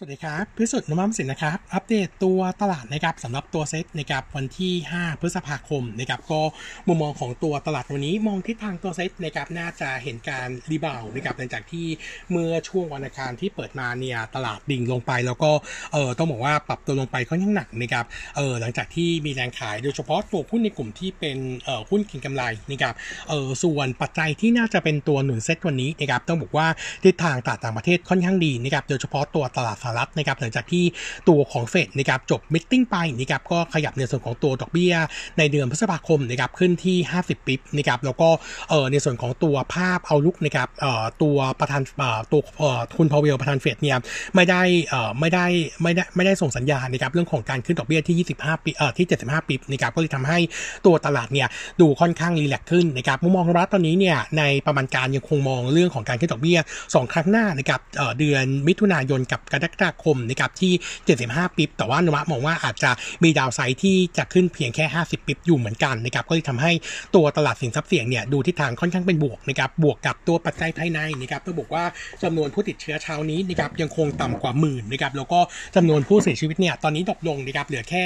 สวัสดีครับพิสุทธิ์นมัมสินนะครับ อัปเดตตัวตลาดนะครับสำหรับตัวเซ็ตนะครับวันที่ 5 พฤษภาคมนะครับก็มุมมองของตัวตลาดวันนี้มองทิศทางตัวเซ็ตนะครับน่าจะเห็นการ rebound นะครับหลังจากที่เมื่อช่วงวันอังคารที่เปิดมาเนี่ยตลาดดิ่งลงไป แล้วก็เออต้องบอกว่าปรับตัวลงไปค่อนข้างหนักนะครับเออหลังจากที่มีแรงขายโดยเฉพาะตัวหุ้นในกลุ่มที่เป็นเออหุ้นกินกำไรนะครับเออส่วนปัจจัยที่น่าจะเป็นตัวหนุนเซ็ตวันนี้นะครับต้องบอกว่าทิศทางตลาดต่างประเทศค่อนข้างดีนะครับโดยเฉพาะตัวตลาดรัฐนะครับหลังจากที่ตัวของเฟดนะครับจบมิ팅ไปนะครับก็ขยับในส่วนของตัวดอกเบี้ย ในเดือนพฤษภาคมนะครับขึ้นที่ 50ปิบนะครับแล้วก็เอ่อในส่วนของตัวภาพเอาลุกนะครับเอ่อตัวประธานเอ่อตัวเอ่อคุณพาวเวลประธานเฟดเนี่ยไม่ได้เอ่อไม่ได้ไม่ได้ไม่ได้ส่งสัญญาณนะครับเรื่องของการขึ้นดอกเบี้ยที่ 25ปีเอ่อที่ 75ปิบนะครับก็เลยทำให้ตัวตลาดเนี่ยดูค่อนข้างรีแลกขึ้นนะครับมุมมองรัฐตอนนี้เนี่ยในประมาณการยังคงมองเรื่องของการขึ้นดอกเบี้ย 2 ครั้งหน้านะครับเเดือนมิถุนายนกับกรกฎาคมนะครับที่ 75 bps แต่ว่าโนมูระมองว่าอาจจะมี downside ที่จะขึ้นเพียงแค่ 50 bps อยู่เหมือนกันนะครับก็เลยทำให้ตัวตลาดสินทรัพย์เสี่ยงเนี่ยดูทิศทางค่อนข้างเป็นบวกนะครับบวกกับตัวปัจจัยภายในนะครับต้องบอกว่าจำนวนผู้ติดเชื้อเช้านี้นะครับยังคงต่ำกว่าหมื่นนะครับแล้วก็จำนวนผู้เสียชีวิตเนี่ยตอนนี้ drop ลงนะครับเหลือแค่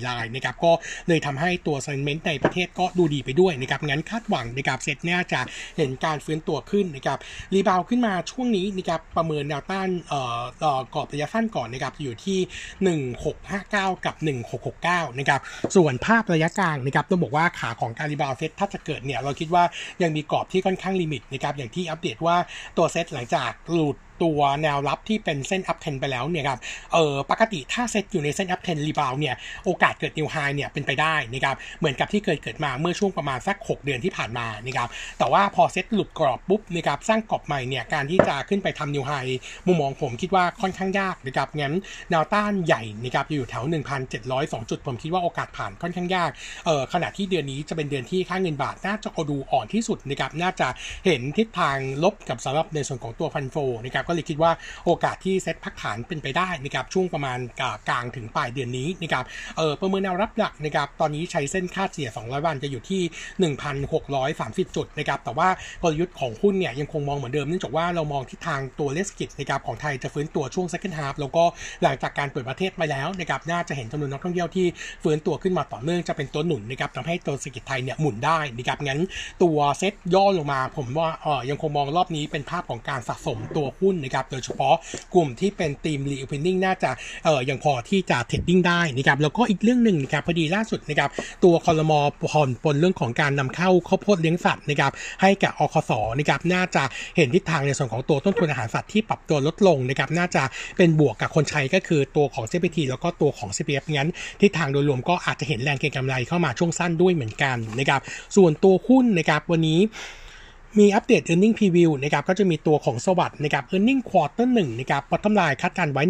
54รายนะครับก็เลยทำให้ตัว sentiment ในประเทศก็ดูดีไปด้วยนะครับงั้นคาดหวังนะครับเซ็ตเนี่ยจะเห็นการฟื้นตัวขึ้นนะครับ rebound ขึ้นมาช่วงนี้นะครับประเมินแนวต้านเอ่อกรอบระยะสั้นก่อนนะครับอยู่ที่ 1659 กับ 1669 นะครับส่วนภาพระยะกลางนะครับต้องบอกว่าขาของการ rebound SET ถ้าจะเกิดเนี่ยเราคิดว่ายังมีกรอบที่ค่อนข้าง limit นะครับอย่างที่อัปเดตว่าตัวเซตหลังจากหลุด ตัวแนวรับที่เป็นเส้น uptrend ไปแล้วเนี่ยครับเออปกติถ้าเซตอยู่ในเส้น uptrend rebound เนี่ยโอกาสเกิด new high เนี่ยเป็นไปได้นะครับเหมือนกับที่เคยเกิดมาเมื่อช่วงประมาณสัก 6 เดือนที่ผ่านมานะครับแต่ว่าพอเซตหลุดกรอบปุ๊บนะครับสร้างกรอบใหม่เนี่ยการที่จะขึ้นไปทำนิวไฮมุมมองผมคิดว่าค่อนข้างยากนะครับงั้นแนวต้านใหญ่นะครับอยู่แถว 1,702 จุด ผมคิดว่าโอกาสผ่านค่อนข้างยากเออขณะที่เดือนนี้จะเป็นเดือนที่ค่าเงินบาทน่าจะดูอ่อนที่สุดนะครับน่าจะเห็นทิศทางลบกับสำหรับในส่วนของตัวฟันโฟนะครับก็เลยคิดว่าโอกาสที่เซ็ตพักฐานเป็นไปได้นะครับช่วงประมาณกลางถึงปลายเดือนนี้นะครับเออประเมินแนวรับหลักนะครับตอนนี้ใช้เส้นค่าเฉลี่ย 200 วันจะอยู่ที่ 1,630 จุดนะครับแต่ว่ากลยุทธ์ของหุ้นเนี่ยยังคงมองเหมือนเดิมเนื่องจากว่าเรามองทิศทางตัวเศรษฐกิจนะครับของไทยจะฟื้นตัวช่วง second half แล้วก็หลังจากการเปิดประเทศไปแล้วนะครับน่าจะเห็นจำนวนนักท่องเที่ยวที่ฟื้นตัวขึ้นมาต่อเนื่องจะเป็นตัวหนุนนะครับทำให้ตัวเศรษฐกิจไทยเนี่ยหมุนได้นะครับงั้นตัวเซ็ตย่อลงมา ผมว่าเออยังคงมองรอบนี้เป็นภาพของการสะสมตัวหุ้นนะครับโดยเฉพาะกลุ่มที่เป็น theme reopening น่าจะเออยังพอที่จะ trading ได้นะครับแล้วก็อีกเรื่องหนึ่งนะครับพอดีล่าสุดนะครับตัวคอรมอผ่อนปลนเรื่องของการนำเข้าข้าวโพดเลี้ยงสัตว์นะครับให้กับอคสนะครับน่าจะเห็นทิศทางในส่วนของตัวต้นทุนอาหารสัตว์ที่ปรับตัวลดลงนะครับน่าจะเป็นบวกกับคนใช้ก็คือตัวของ CPT แล้วก็ตัวของ CPF งั้นทิศทางโดยรวมก็อาจจะเห็นแรงเก็งกำไรเข้ามาช่วงสั้นด้วยเหมือนกันนะครับส่วนตัวหุ้นนะครับวันนี้ มีอัปเดต e a r n i n g Preview นะครับก็จะมีตัวของสวัสด์นะครับ e a r n i n g Quarter 1นะครับปัตมลายคาดการไว้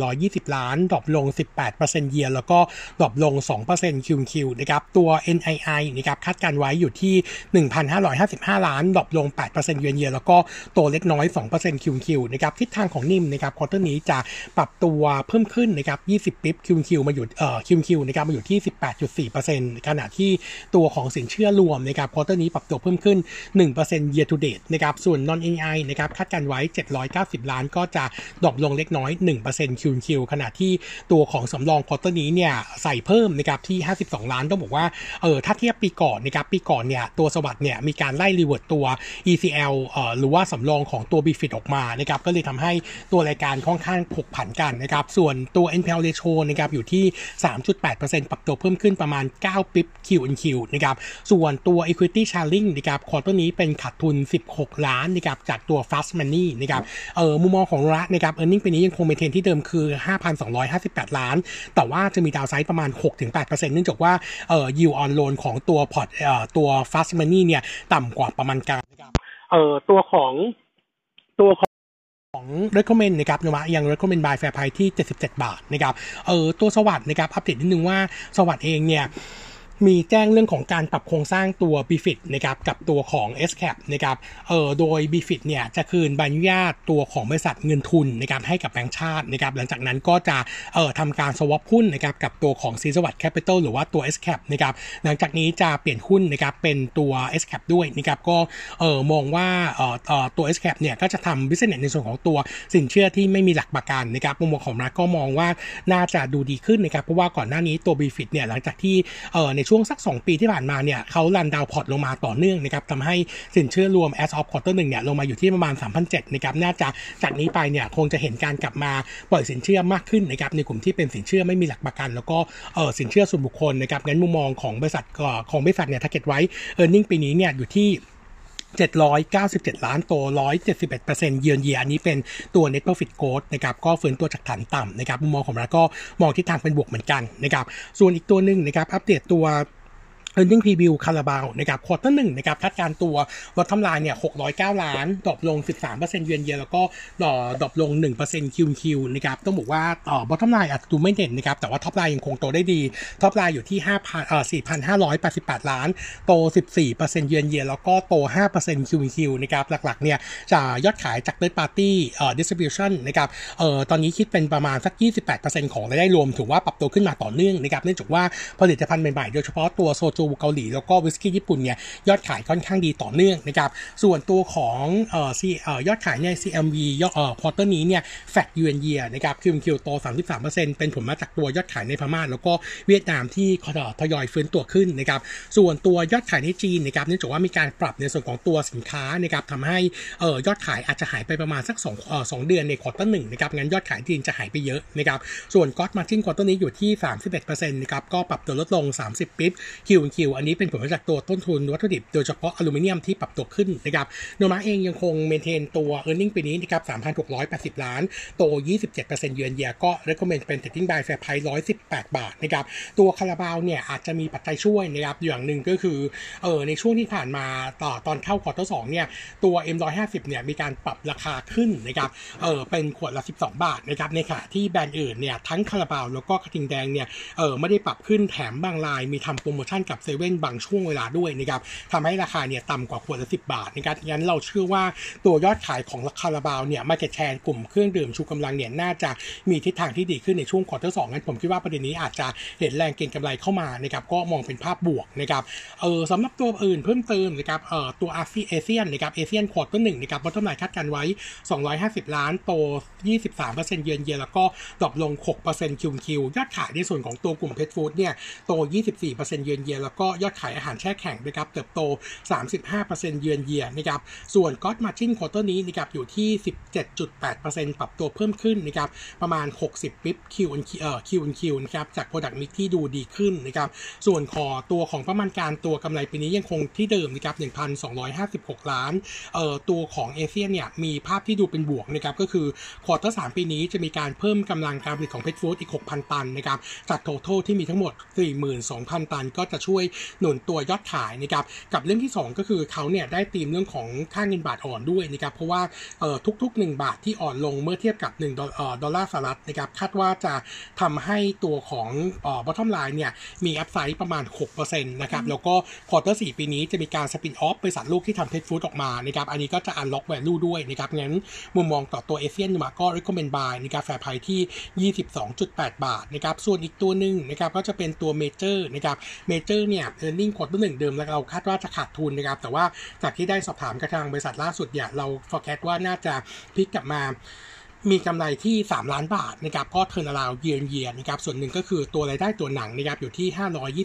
1,120 ล้าน drop ลง 18% year แล้วก็ drop ลง 2% QoQ นะครับตัว NII นะครับคาดการไว้อยู่ที่ 1,555 ล้าน drop ลง 8% year on year แล้วก็ตัวเล็กน้อย 2% QoQ นะครับทิศทางของ NIM นะครับ quarter นี้จะปรับตัวเพิ่มขึ้นนะครับ 20 bps QoQ มาอยู่เอ่อ QoQ นะครับมาอยู่ที่ 18.4%ขณะที่ตัวของสินเชื่อรวมนะครับ quarter นี้ปรับตัวเพิ่มขึ้น 1% year to date นะครับส่วน non-NII นะครับคาดการไว้ 790 ล้านก็จะ drop ลงเล็กน้อย 1% QoQ ขณะที่ตัวของสำรอง quarter นี้เนี่ยใส่เพิ่มนะครับที่ 52 ล้านต้องบอกว่าเออถ้าเทียบปีก่อนนะครับปีก่อนเนี่ยตัวศรีสวัสดิ์เนี่ยมีการไล่รีเวิร์ตตัว ECL เอ่อหรือว่าสำรองของตัว b f i t ออกมานะครับก็เลยทำให้ตัวรายการค่อนข้างผกผันกันนะครับส่วนตัว NPL ratio นะครับอยู่ที่ 3.8%ปรับตัวเพิ่มขึ้นประมาณ 9 bps QoQ นะครับส่วนตัว equity sharing นะครับ quarter นี้เป็นขาดทุน 16 ล้านนะครับจากตัว Fast Money นะครับเออมุมมองของรัฐนะครับ e a r n i n g ปีนี้ยังคงเมนเทนที่เดิมคือ 5,258 ล้าน แต่ว่าจะมีดาวไซด์ประมาณ 6-8%เนื่องจากว่าเออ yield on loan ของตัวพอร์ตเอ่อตัว Fast Money เนี่ยต่ำกว่าประมาณการนะครับเออตัวของตัวของของ recommend นะครับนวะยัง recommend buy fair price ที่ 77 บาทนะครับเออตัวสวัสด์นะครับอัปเดตนิดนึงว่าสวัสด์เองเนี่ย มีแจ้งเรื่องของการปรับโครงสร้างตัว b f i t นะครับกับตัวของ s c a p นะครับเอ่อโดย b f i t เนี่ยจะคืนใบอนุญาตตัวของบริษัทเงินทุนนะครับให้กับแบงก์ชาตินะครับหลังจากนั้นก็จะเอ่อทำการสวอปหุ้นนะครับกับตัวของซีสวัสด์แคปิตอลหรือว่าตัว s c a p นะครับหลังจากนี้จะเปลี่ยนหุ้นนะครับเป็นตัว s c a p ด้วยนะครับก็เอ่อมองว่าเอ่อเอ่อตัว s c a p เนี่ยก็จะทำ business ในส่วนของตัวสินเชื่อที่ไม่มีหลักประกันนะครับมุมมองของรัฐก็มองว่าน่าจะดูดีขึ้นนะครับเพราะว่าก่อนหน้านี้ตัว b f i t เนี่ยหลังจากที่เอ่อในช่วงสัก 2 ปีที่ผ่านมาเนี่ยเขา run down port ลงมาต่อเนื่องนะครับทำให้สินเชื่อรวม as of quarter หนึ่งเนี่ยลงมาอยู่ที่ประมาณ3,007นะครับน่าจะจากนี้ไปเนี่ยคงจะเห็นการกลับมาปล่อยสินเชื่อมากขึ้นนะครับในกลุ่มที่เป็นสินเชื่อไม่มีหลักประกัน แล้วก็เออสินเชื่อส่วนบุคคลนะครับงั้นมุมมองของบริษัทของบริษัทเนี่ย target ไว้ e a r n i n g ปีนี้เนี่ยอยู่ที่ 797 ล้านโต 171%เยือนเยียอันนี้เป็นตัว net profit growth นะครับก็ฟื้นตัวจากฐานต่ำนะครับมุมมองของเราก็มองทิศทางเป็นบวกเหมือนกันนะครับส่วนอีกตัวหนึ่งนะครับอัปเดตตัว e a r n i n g preview คาราบาวนะครับ quarter หนึ่งนะครับคาดการตัว bottom line เนี่ย609 ล้าน drop ลง 13%เยือนเยียแล้วก็ drop ลง1% QoQ นะครับต้องบอกว่าต่อ bottom line อาจจะดูไม่เด่นนะครับแต่ว่า top line ยังคงโตได้ดี top line อยู่ที่5,000เอ่อ4,588 ล้าน โต 14%เยือนเยียแล้วก็โต5% QoQ นะครับหลักๆเนี่ยจะยอดขายจาก third party เอ่อ distribution นะครับเอ่อตอนนี้คิดเป็นประมาณสัก 28%ของรายได้รวมถือว่าปรับตัวขึ้นมาต่อเนื่องนะครับเนื่องจากว่าผลิตภัณฑ์ใหม่ๆโดยเฉพาะตัวโซจูเกาหลีแล้วก็วิสกี้ญี่ปุ่นเนี่ยยอดขายค่อนข้างดีต่อเนื่องนะครับส่วนตัวของเอ่อซีเอ่อยอดขายใน CLMV ยอดเอ่อ quarter นี้เนี่ยแฟกยูเอ็นเยียนะครับ QoQ โต33%เป็นผลมาจากตัวยอดขายในพม่าแล้วก็เวียดนามที่ทยอยฟื้นตัวขึ้นนะครับส่วนตัวยอดขายในจีนนะครับเนื่องจากว่ามีการปรับในส่วนของตัวสินค้านะครับทำให้เอ่อยอดขายอาจจะหายไปประมาณสัก2เอ่อ2เดือนใน quarter หนึ่งนะครับงั้นยอดขายจีนจะหายไปเยอะนะครับส่วน gross margin quarter นี้อยู่ที่ 31%นะครับก็ปรับตัวลดลง 30 bps QoQ อันนี้เป็นผลมาจากตัวต้นทุนวัตถุดิบโดยเฉพาะอลูมิเนียมที่ปรับตัวขึ้นนะครับโนมูระเองยังคง maintain ตัว e a r n i n g ปีนี้นะครับ3,680 ล้าน โต 27%เยือนเยียก็ recommend เป็น trading buy fair price 118 บาทนะครับตัวคาราบาวเนี่ยอาจจะมีปัจจัยช่วยนะครับอย่างหนึ่งก็คือเออในช่วงที่ผ่านมาต่อตอนเข้าควอเตอร์สเนี่ยตัว M150 เนี่ยมีการปรับราคาขึ้นนะครับเออเป็นขวดละ 12 บาทนะครับในขณะที่แบรนด์อื่นเนี่ยทั้งคาราบาวแล้วก็กระทิงแดงเนี่ยเออไม่ได้ปรับขึ้นแถมบางรายมีทำโปรโมชั่นกับเซเว่นบางช่วงเวลาด้วยนะครับทำให้ราคาเนี่ยต่ำกว่าขวดละ10บาทนะครับงั้นเราเชื่อว่าตัวยอดขายของคาราบาวเนี่ย market share กลุ่มเครื่องดื่มชูกำลังเนี่ยน่าจะมีทิศทางที่ดีขึ้นในช่วง quarter สองงั้นผมคิดว่าประเด็นนี้อาจจะเห็นแรงเก็งกำไรเข้ามานะครับก็มองเป็นภาพบวกนะครับเออสำหรับตัวอื่นเพิ่มเติมนะครับเอ่อตัวเอเชียนนะครับเอเชียน quarter หนึ่งนะครับ bottom line คาดการไว้ 250 ล้านโต 23%เยือนเยียแล้วก็ drop ลง 6% QoQ ยอดขายในส่วนของตัวกลุ่ม pet food เนี่ยโต 24%เยือนเยียแล้วก็ยอดขายอาหารแช่แข็งนะครับเติบโต 35%เยือนเยียนะครับส่วน gross margin quarter นี้นะครับอยู่ที่ 17.8%ปรับตัวเพิ่มขึ้นนะครับประมาณ 60 bps Q เอ่อ QoQ นะครับจาก product mix ที่ดูดีขึ้นนะครับส่วนขอตัวของประมาณการตัวกำไรปีนี้ยังคงที่เดิมนะครับ1,256 ล้านเอ่อตัวของเอเชียนเนี่ยมีภาพที่ดูเป็นบวกนะครับก็คือ quarter 3ปีนี้จะมีการเพิ่มกำลังการผลิตของ pet food อีก 6,000 ตันนะครับจาก total ที่มีทั้งหมด 42,000 ตัน ก็จะช่วยหนุนตัวยอดขายนะครับกับเรื่องที่ 2 ก็คือเขาเนี่ยได้ตีมเรื่องของค่าเงินบาทอ่อนด้วยนะครับเพราะว่าเอ่อทุก ๆ 1 บาทที่อ่อนลงเมื่อเทียบกับ1ดอลลาร์สหรัฐนะครับคาดว่าจะทำให้ตัวของเอ่อ bottom line เนี่ยมี upside ประมาณ6%นะครับแล้วก็ quarter 4ปีนี้จะมีการ spin-off บริษัทลูกที่ทำ pet food ออกมานะครับอันนี้ก็จะ unlock value ด้วยนะครับงั้นมุมมองต่อตัวเอเชียนเราก็ recommend buy นะครับ fair price ที่ 22.8 บาทนะครับส่วนอีกตัวหนึ่งนะครับก็จะเป็นตัวเมเจอร์นะครับเมเจอร์เนี่ย earning quarter หนึ่งเดิมแล้วเราคาดว่าจะขาดทุนนะครับ แต่ว่าจากที่ได้สอบถามกับทางบริษัทล่าสุดเนี่ยเรา forecast ว่าน่าจะพลิกกลับมา มีกำไรที่ 3 ล้านบาทนะครับก็ turnaround year on year นะครับส่วนหนึ่งก็คือตัวรายได้ตัวหนังนะครับอยู่ที่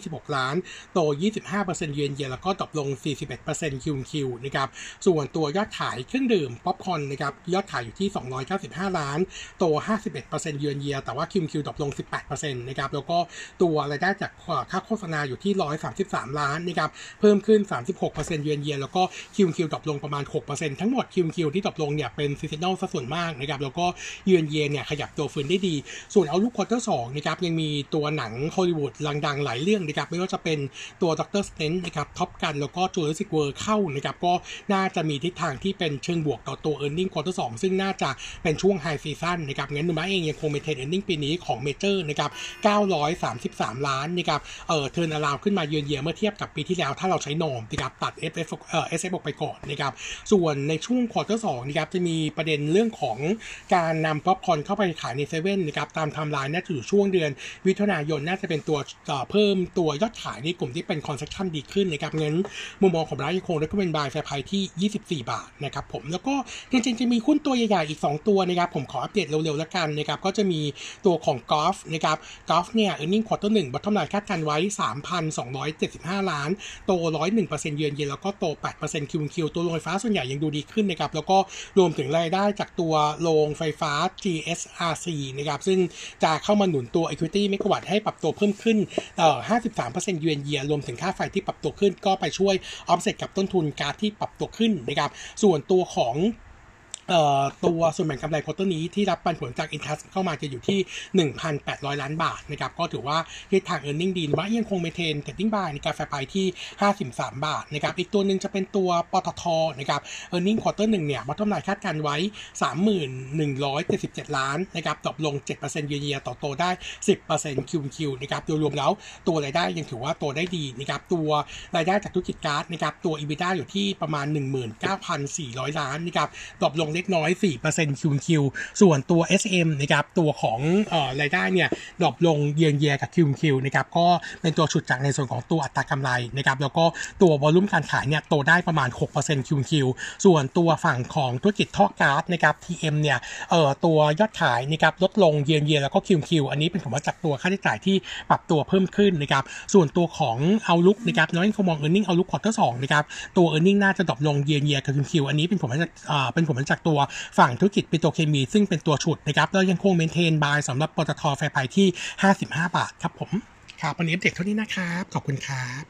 526 ล้าน โต 25%เยียนเยียแล้วก็ตกลง 41%คิวคิวนะครับส่วนตัวยอดขายเครื่องดื่มป๊อปคอร์นนะครับยอดขายอยู่ที่ 295 ล้าน โต 51%เยียนเยีย แต่ว่าคิวคิวตกลง 18%นะครับแล้วก็ตัวรายได้จากค่าโฆษณาอยู่ที่ 133 ล้านนะครับเพิ่มขึ้น 36%เยียนเยีย แล้วก็คิวคิวตกลงประมาณ 6%ทั้งหมด Q on Q ที่ตกลงเนี่ยเป็น seasonal ซะส่วนมากนะครับแล้วก็เยือนเยนเนี่ยขยับตัวฟื้นได้ดี ส่วน outlook quarter สองนะครับยังมีตัวหนังฮอลลีวูดดังๆหลายเรื่องนะครับไม่ว่าจะเป็นตัว Doctor Strange นะครับ Top Gun แล้วก็ Jurassic World เข้านะครับก็น่าจะมีทิศทางที่เป็นเชิงบวกต่อตัว e a r n i n g ควอเตอร์สองซึ่งน่าจะเป็นช่วง high season นะครับงั้นโนมูระเองยังคง maintain earning ปีนี้ของเมเจอร์นะครับ933 ล้านนะครับเอ่อ turnaround ขึ้นมา year on year เมื่อเทียบกับปีที่แล้วถ้าเราใช้ norm นะครับตัด F F เอ่อ S F ออกไปก่อนนะครับส่วนในช่วง quarter สองนะครับจะมีประเด็นเรื่องของการการนำป๊อปคอร์นเข้าไปขายในเซเว่นนะครับตามไทม์ไลน์น่าจะอยู่ช่วงเดือนมิถุนายนน่าจะเป็นตัวเพิ่มตัวยอดขายในกลุ่มที่เป็น concession ดีขึ้นนะครับงั้นมุมมองของเรายังคงได้ก็เป็น buy fair price ที่ 24 บาทนะครับผมแล้วก็จริงๆจะมีหุ้นตัวใหญ่ๆอีก 2 ตัวนะครับผมขออัปเดตเร็วๆแล้วกันนะครับก็จะมีตัวของ GULF นะครับ GULF เนี่ย earning quarter หนึ่ง bottom line คาดการณ์ไว้ 3,275 ล้าน โต 101%เยือนเยียนแล้วก็โต 8%คิวคิวตัวโรงไฟฟ้าส่วนใหญ่ยังดูดีขึ้นนะครับแล้วก็รวมถึงรายได้จากตัวโรงไฟฟ้า GSRC นะครับซึ่งจะเข้ามาหนุนตัว Equity เมกะวัตให้ปรับตัวเพิ่มขึ้นเอ่อ53%เยือนเยียรวมถึงค่าไฟที่ปรับตัวขึ้นก็ไปช่วยออฟเซตกับต้นทุนการที่ปรับตัวขึ้นนะครับส่วนตัวของ ตัวส่วนแบ่งกำไร quarter นี้ที่รับปันผลจากอินทัสเข้ามาจะอยู่ที่ 1,800 ล้านบาทนะครับก็ถือว่าทิศทาง e a r n i n g ดีว่ายังคง maintain trading buy นะครับ fair price ที่ 53 บาทนะครับอีกตัวหนึ่งจะเป็นตัวปตทนะครับ earning quarter หนึ่งเนี่ย bottom line คาดการณ์ไว้ 3177 ล้านนะครับตกลง 7% year on year แต่โตได้ 10% Q on Q นะครับโดยรวมแล้วตัวรายได้ยังถือว่าโตได้ดีนะครับตัวรายได้จากธุรกิจก๊าซนะครับตัว EBITDA อยู่ที่ประมาณ 19,400 ล้านนะครับตกลงเล็กน้อย 4%คิวคิวส่วนตัว SM นะครับตัวของเออรายได้เนี่ย drop ลง year on year กับ Q on Q นะครับก็เป็นตัวฉุดจากในส่วนของตัวอัตรากำไรนะครับแล้วก็ตัว volume การขายเนี่ยโตได้ประมาณ 6%คิวคิวส่วนตัวฝั่งของธุรกิจท่อก๊าซนะครับ TM เนี่ยเอ่อตัวยอดขายนะครับลดลงเยียร์เยียแล้วก็คิวคิวอันนี้เป็นผลมาจากตัวค่าใช้จ่ายที่ปรับตัวเพิ่มขึ้นนะครับส่วนตัวของ outlook นะครับโนมูระมอง earning outlook quarter สองนะครับตัว earning น่าจะ drop ลง year on year กับ Q on Q อันนี้เป็นผลมาจากอ่าเป็นผลมาจากตัวฝั่งธุรกิจปิโตรเคมี ซึ่งเป็นตัวฉุดนะครับแล้วยังคง maintain buy สำหรับปตท fair price ที่ 55 บาทครับผมครับวันนี้อัปเดตเท่านี้นะครับ ขอบคุณครับ